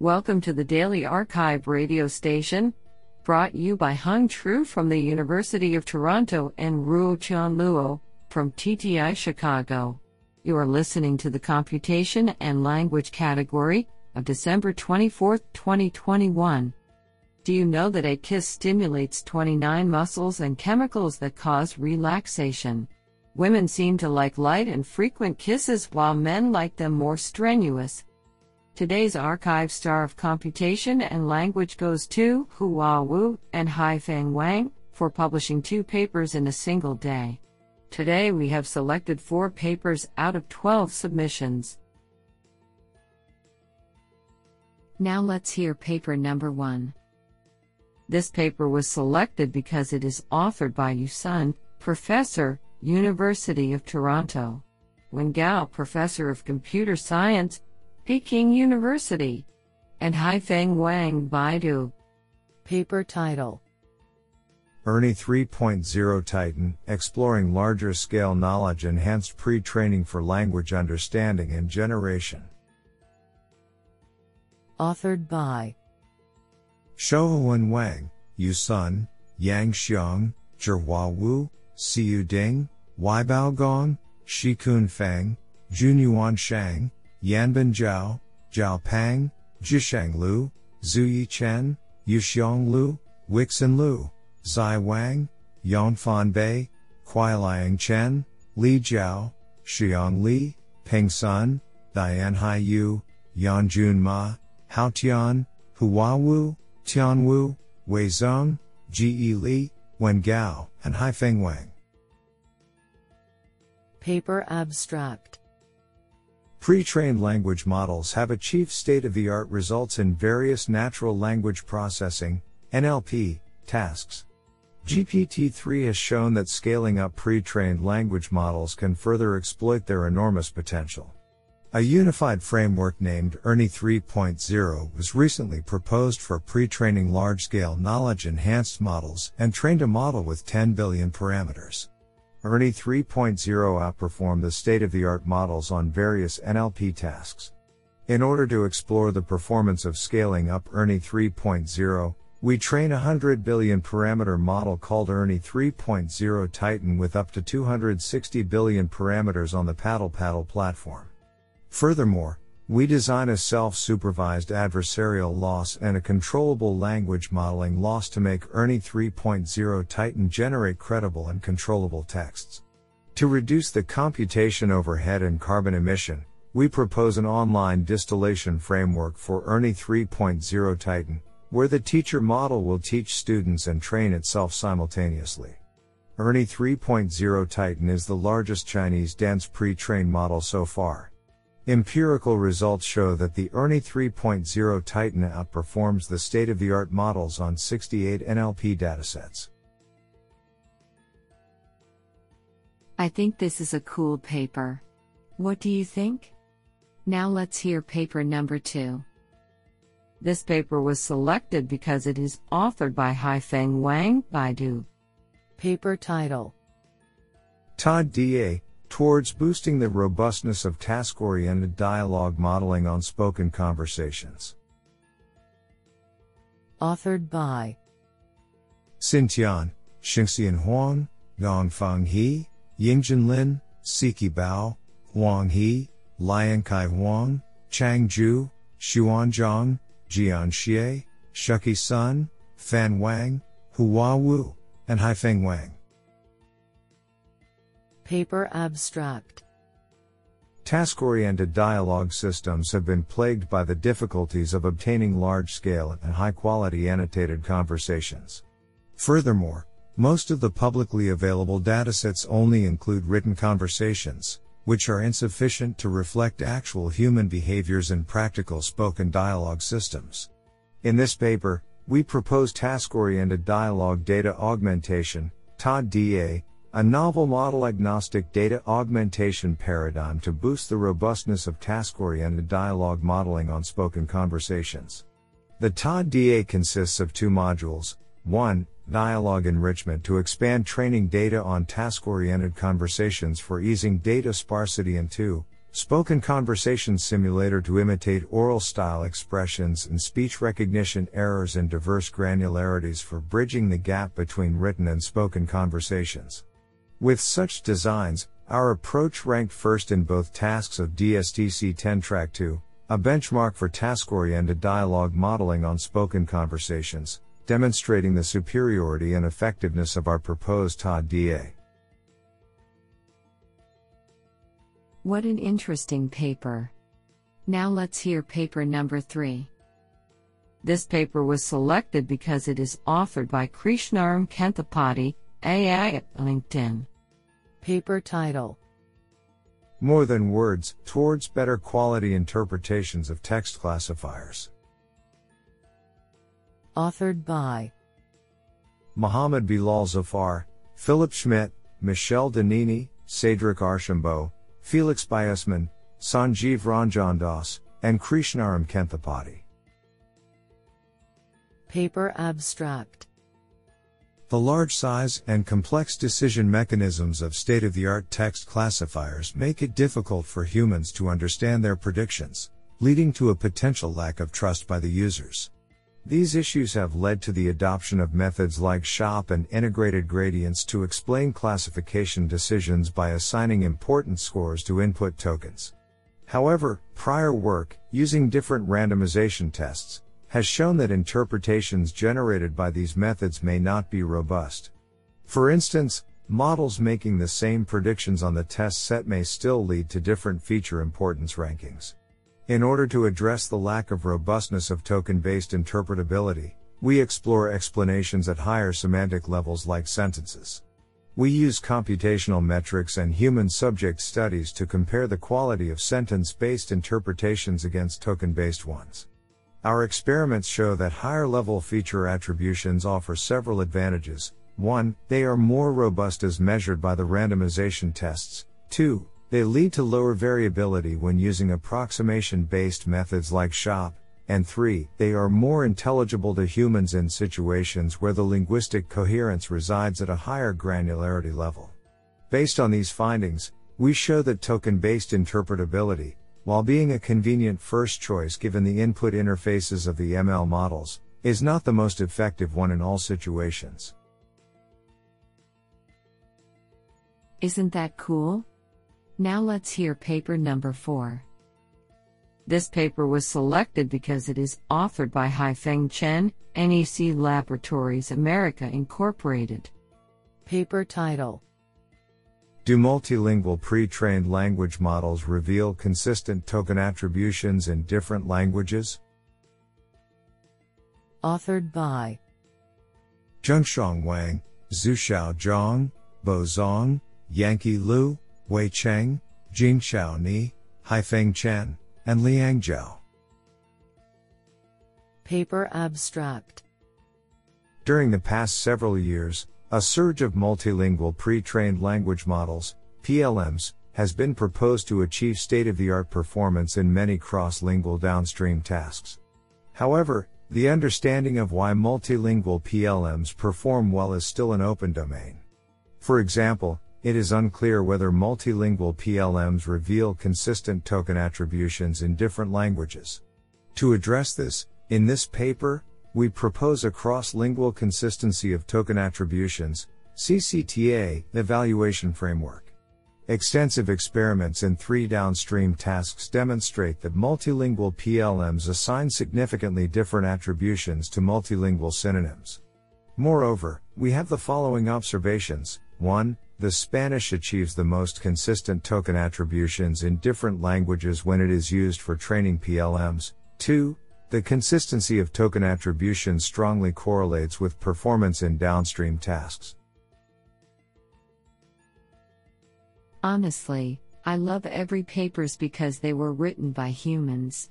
Welcome to the Daily Archive radio station, brought you by Hung Tru from the University of Toronto and Ruotian Luo from TTI Chicago. You are listening to the Computation and Language category of December 24, 2021. Do you know that a kiss stimulates 29 muscles and chemicals that cause relaxation? Women seem to like light and frequent kisses while men like them more strenuous. Today's archive star of computation and language goes to Hua Wu and Haifeng Wang for publishing two papers in a single day. Today we have selected four papers out of 12 submissions. Now let's hear paper number one. This paper was selected because it is authored by Yu Sun, Professor, University of Toronto. Wen Gao, Professor of Computer Science, Peking University. And Haifeng Wang Baidu. Paper title ERNIE 3.0 Titan Exploring Larger Scale Knowledge Enhanced Pre Training for Language Understanding and Generation. Authored by Shuohuan Wang, Yu Sun, Yang Xiang, Zhihua Wu, Siyu Ding, Weibao Gong, Shikun Feng, Junyuan Shang, Yanbin Zhao, Chao Pang, Zhishang Lu, Xuyi Chen, Yuxiang Lu, Weixin Liu, Zai Wang, Yangfan Bai, Kuai Chen, Li Jiao, Xiang Li, Peng Sun, Dian Hai Yu, Yanjun Ma, Hao Tian, Hua Wu, Tian Wu, Wei Zeng, Ji Li, Wen Gao, and Haifeng Wang. Paper Abstract Pre-trained language models have achieved state-of-the-art results in various natural language processing NLP tasks. GPT-3 has shown that scaling up pre-trained language models can further exploit their enormous potential. A unified framework named ERNIE 3.0 was recently proposed for pre-training large-scale knowledge-enhanced models and trained a model with 10 billion parameters. ERNIE 3.0 outperformed the state-of-the-art models on various NLP tasks. In order to explore the performance of scaling up ERNIE 3.0, we train a 100 billion parameter model called ERNIE 3.0 Titan with up to 260 billion parameters on the PaddlePaddle platform. Furthermore, we design a self-supervised adversarial loss and a controllable language modeling loss to make ERNIE 3.0 Titan generate credible and controllable texts. To reduce the computation overhead and carbon emission, we propose an online distillation framework for ERNIE 3.0 Titan, where the teacher model will teach students and train itself simultaneously. ERNIE 3.0 Titan is the largest Chinese dense pre-trained model so far. Empirical results show that the ERNIE 3.0 Titan outperforms the state-of-the-art models on 68 NLP datasets. I think this is a cool paper. What do you think? Now let's hear paper number two. This paper was selected because it is authored by Haifeng Wang Baidu. Paper title TOD-DA Towards Boosting the Robustness of Task Oriented Dialogue Modeling on Spoken Conversations. Authored by Xintian, Xinxian Huang, Gongfeng He, Yingjin Lin, Siqi Bao, Huang He, Liankai Huang, Chang Zhu, Xuan Zhang, Jian Xie, Shuqi Sun, Fan Wang, Hua Wu, and Haifeng Wang. Paper Abstract Task oriented dialogue systems have been plagued by the difficulties of obtaining large scale and high quality annotated conversations. Furthermore, most of the publicly available datasets only include written conversations, which are insufficient to reflect actual human behaviors in practical spoken dialogue systems. In this paper, we propose task-oriented dialogue data augmentation, TOD-DA, a novel model agnostic data augmentation paradigm to boost the robustness of task-oriented dialogue modeling on spoken conversations. The TOD-DA consists of two modules, 1. Dialogue enrichment to expand training data on task oriented conversations for easing data sparsity, and 2. Spoken Conversation Simulator to imitate oral style expressions and speech recognition errors and diverse granularities for bridging the gap between written and spoken conversations. With such designs, our approach ranked first in both tasks of DSTC 10 Track 2, a benchmark for task oriented dialogue modeling on spoken conversations, demonstrating the superiority and effectiveness of our proposed TOD DA. What an interesting paper. Now let's hear paper number 3. This paper was selected because it is authored by Krishnaram Kenthapadi, AI at LinkedIn. Paper title More Than Words Towards Better Quality Interpretations of Text Classifiers. Authored by Mohammed Bilal Zafar, Philipp Schmidt, Michele Donini, Cedric Archambeau, Felix Biessmann, Sanjeev Ranjandas, and Krishnaram Kenthapadi. Paper Abstract The large size and complex decision mechanisms of state of the art text classifiers make it difficult for humans to understand their predictions, leading to a potential lack of trust by the users. These issues have led to the adoption of methods like SHAP and integrated gradients to explain classification decisions by assigning importance scores to input tokens. However, prior work, using different randomization tests, has shown that interpretations generated by these methods may not be robust. For instance, models making the same predictions on the test set may still lead to different feature importance rankings. In order to address the lack of robustness of token based interpretability, we explore explanations at higher semantic levels like sentences. We use computational metrics and human subject studies to compare the quality of sentence based interpretations against token based ones. Our experiments show that higher level feature attributions offer several advantages. 1. They are more robust as measured by the randomization tests. 2. They lead to lower variability when using approximation based methods like SHAP. And 3. They are more intelligible to humans in situations where the linguistic coherence resides at a higher granularity level. Based on these findings, we show that token based interpretability, while being a convenient first choice given the input interfaces of the ML models, is not the most effective one in all situations. Isn't that cool? Now let's hear paper number 4. This paper was selected because it is authored by Haifeng Chen, NEC Laboratories America Incorporated. Paper title Do multilingual pre trained language models reveal consistent token attributions in different languages? Authored by Junxiang Wang, Xuchao Zhang, Bo Zhang, Yanchi Liu, Wei Cheng, Jingchao Ni, Haifeng Chen, and Liang Zhao. Paper Abstract During the past several years, a surge of multilingual pre trained language models, PLMs, has been proposed to achieve state of the art performance in many cross lingual downstream tasks. However, the understanding of why multilingual PLMs perform well is still an open domain. For example, it is unclear whether multilingual PLMs reveal consistent token attributions in different languages. To address this, in this paper, we propose a cross-lingual consistency of token attributions, CCTA, evaluation framework. Extensive experiments in three downstream tasks demonstrate that multilingual PLMs assign significantly different attributions to multilingual synonyms. Moreover, we have the following observations. 1. The Spanish achieves the most consistent token attributions in different languages when it is used for training PLMs. 2. The consistency of token attribution strongly correlates with performance in downstream tasks. Honestly, I love every papers because they were written by humans.